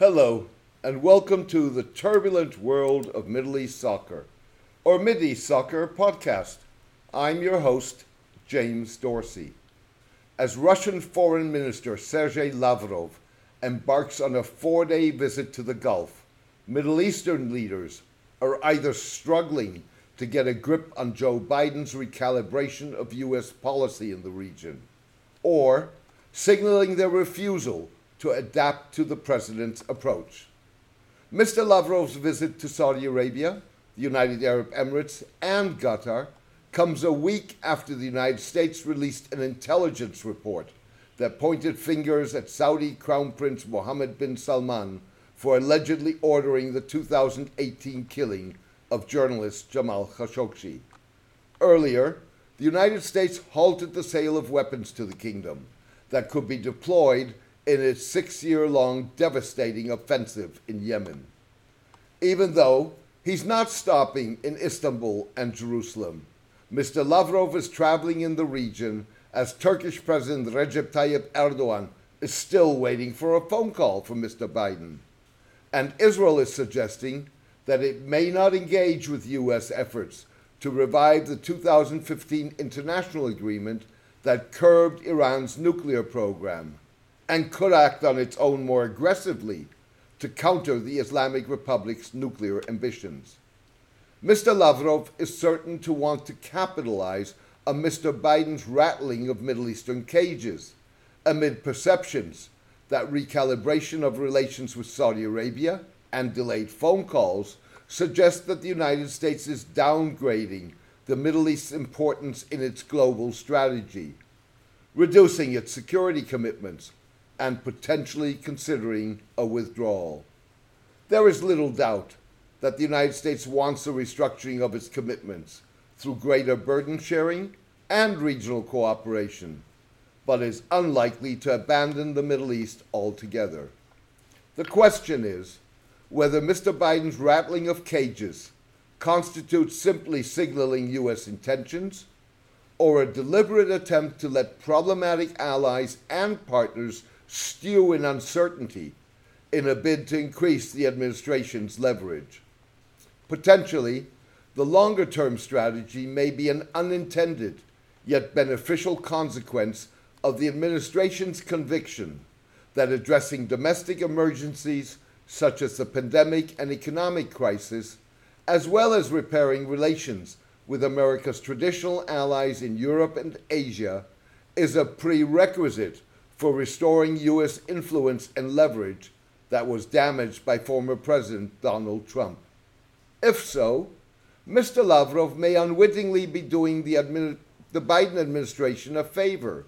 Hello, and welcome to the turbulent world of Middle East soccer, or Middle East Soccer podcast. I'm your host, James Dorsey. As Russian Foreign Minister Sergei Lavrov embarks on a four day visit to the Gulf, Middle Eastern leaders are either struggling to get a grip on Joe Biden's recalibration of U.S. policy in the region, or signaling their refusal to adapt to the president's approach. Mr. Lavrov's visit to Saudi Arabia, the United Arab Emirates, and Qatar comes a week after the United States released an intelligence report that pointed fingers at Saudi Crown Prince Mohammed bin Salman for allegedly ordering the 2018 killing of journalist Jamal Khashoggi. Earlier, the United States halted the sale of weapons to the kingdom that could be deployed in its six year long devastating offensive in Yemen. Even though he's not stopping in Istanbul and Jerusalem, Mr. Lavrov is traveling in the region as Turkish President Recep Tayyip Erdogan is still waiting for a phone call from Mr. Biden. And Israel is suggesting that it may not engage with U.S. efforts to revive the 2015 international agreement that curbed Iran's nuclear program and could act on its own more aggressively to counter the Islamic Republic's nuclear ambitions. Mr. Lavrov is certain to want to capitalize on Mr. Biden's rattling of Middle Eastern cages amid perceptions that recalibration of relations with Saudi Arabia and delayed phone calls suggest that the United States is downgrading the Middle East's importance in its global strategy, reducing its security commitments and potentially considering a withdrawal. There is little doubt that the United States wants a restructuring of its commitments through greater burden sharing and regional cooperation, but is unlikely to abandon the Middle East altogether. The question is whether Mr. Biden's rattling of cages constitutes simply signaling U.S. intentions or a deliberate attempt to let problematic allies and partners stew in uncertainty in a bid to increase the administration's leverage. Potentially, the longer term strategy may be an unintended yet beneficial consequence of the administration's conviction that addressing domestic emergencies such as the pandemic and economic crisis, as well as repairing relations with America's traditional allies in Europe and Asia, is a prerequisite for restoring U.S. influence and leverage that was damaged by former President Donald Trump. If so, Mr. Lavrov may unwittingly be doing the, admi- the Biden administration a favor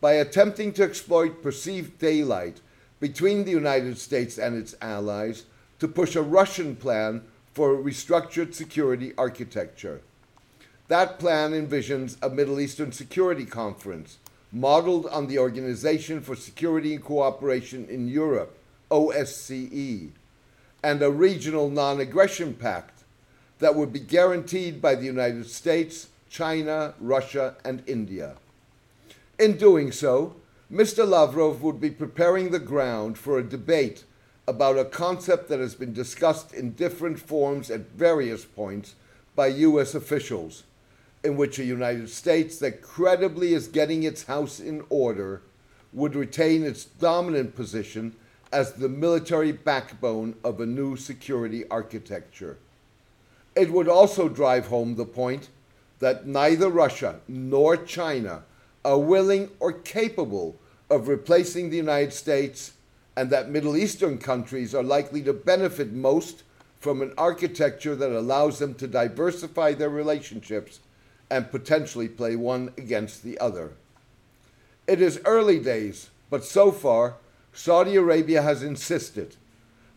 by attempting to exploit perceived daylight between the United States and its allies to push a Russian plan for a restructured security architecture. That plan envisions a Middle Eastern Security Conference modeled on the Organization for Security and Cooperation in Europe, OSCE, and a regional non aggression pact that would be guaranteed by the United States, China, Russia, and India. In doing so, Mr. Lavrov would be preparing the ground for a debate about a concept that has been discussed in different forms at various points by U.S. officials in which a United States that credibly is getting its house in order would retain its dominant position as the military backbone of a new security architecture. It would also drive home the point that neither Russia nor China are willing or capable of replacing the United States, and that Middle Eastern countries are likely to benefit most from an architecture that allows them to diversify their relationships and potentially play one against the other. It is early days, but so far, Saudi Arabia has insisted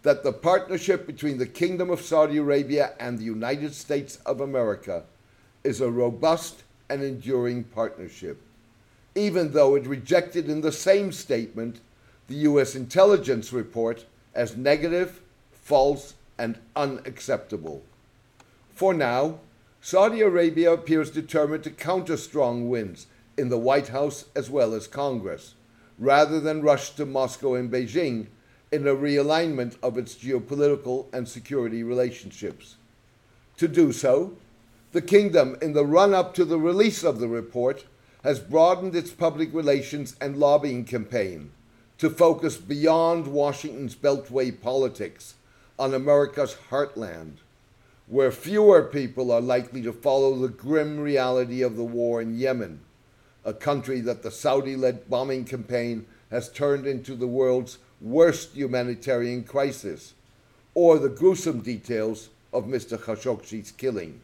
that the partnership between the Kingdom of Saudi Arabia and the United States of America is a robust and enduring partnership, even though it rejected in the same statement the U.S. intelligence report as negative, false, and unacceptable. For now, Saudi Arabia appears determined to counter strong winds in the White House as well as Congress, rather than rush to Moscow and Beijing in a realignment of its geopolitical and security relationships. To do so, the kingdom, in the run up to the release of the report, has broadened its public relations and lobbying campaign to focus beyond Washington's Beltway politics on America's heartland, where fewer people are likely to follow the grim reality of the war in Yemen, a country that the Saudi led bombing campaign has turned into the world's worst humanitarian crisis, or the gruesome details of Mr. Khashoggi's killing.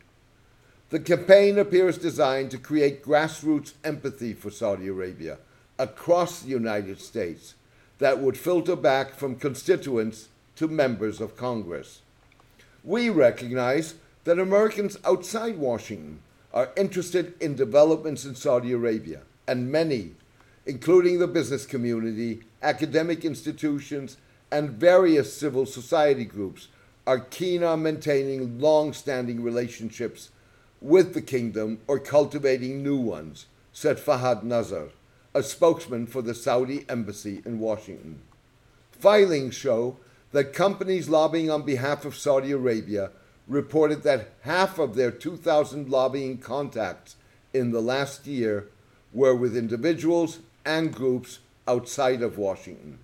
The campaign appears designed to create grassroots empathy for Saudi Arabia across the United States that would filter back from constituents to members of Congress. We recognize that Americans outside Washington are interested in developments in Saudi Arabia, and many, including the business community, academic institutions, and various civil society groups are keen on maintaining long standing relationships with the kingdom or cultivating new ones, said Fahad Nazar, a spokesman for the Saudi embassy in Washington. Filings show that companies lobbying on behalf of Saudi Arabia reported that half of their 2,000 lobbying contacts in the last year were with individuals and groups outside of Washington,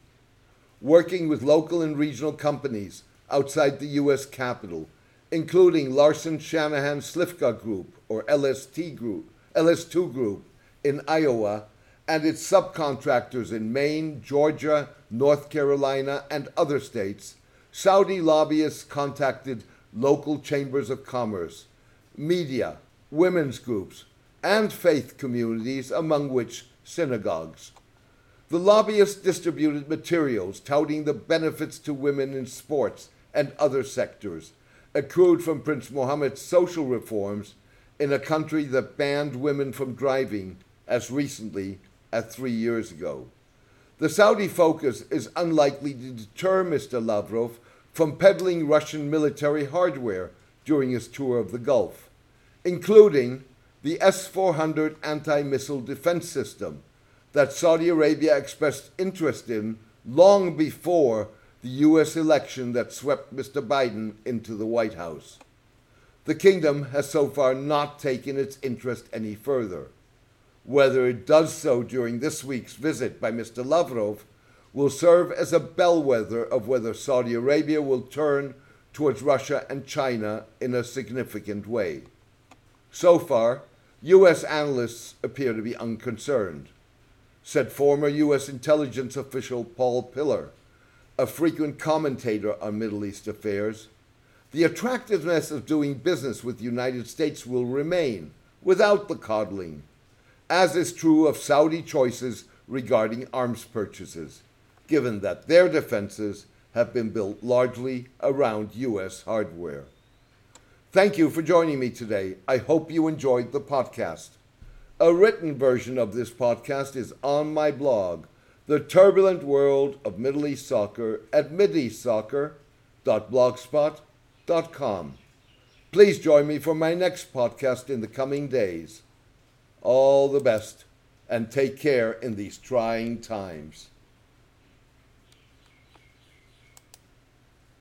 working with local and regional companies outside the U.S. Capital, including Larson Shanahan Slifka Group, or LST Group, LS2 Group in Iowa, and its subcontractors in Maine, Georgia, North Carolina, and other states, Saudi lobbyists contacted local chambers of commerce, media, women's groups, and faith communities, among which synagogues. The lobbyists distributed materials touting the benefits to women in sports and other sectors accrued from Prince Mohammed's social reforms in a country that banned women from driving as recently as three years ago. The Saudi focus is unlikely to deter Mr. Lavrov from peddling Russian military hardware during his tour of the Gulf, including the S 400 anti missile defense system that Saudi Arabia expressed interest in long before the U.S. election that swept Mr. Biden into the White House. The kingdom has so far not taken its interest any further. Whether it does so during this week's visit by Mr. Lavrov will serve as a bellwether of whether Saudi Arabia will turn towards Russia and China in a significant way. So far, U.S. analysts appear to be unconcerned said former U.S. intelligence official Paul Pillar, a frequent commentator on Middle East affairs. The attractiveness of doing business with the United States will remain without the coddling, as is true of Saudi choices regarding arms purchases, given that their defenses have been built largely around U.S. hardware. Thank you for joining me today. I hope you enjoyed the podcast. A written version of this podcast is on my blog, The Turbulent World of Middle East Soccer at mideastsoccer.blogspot.com. Please join me for my next podcast in the coming days. All the best and take care in these trying times.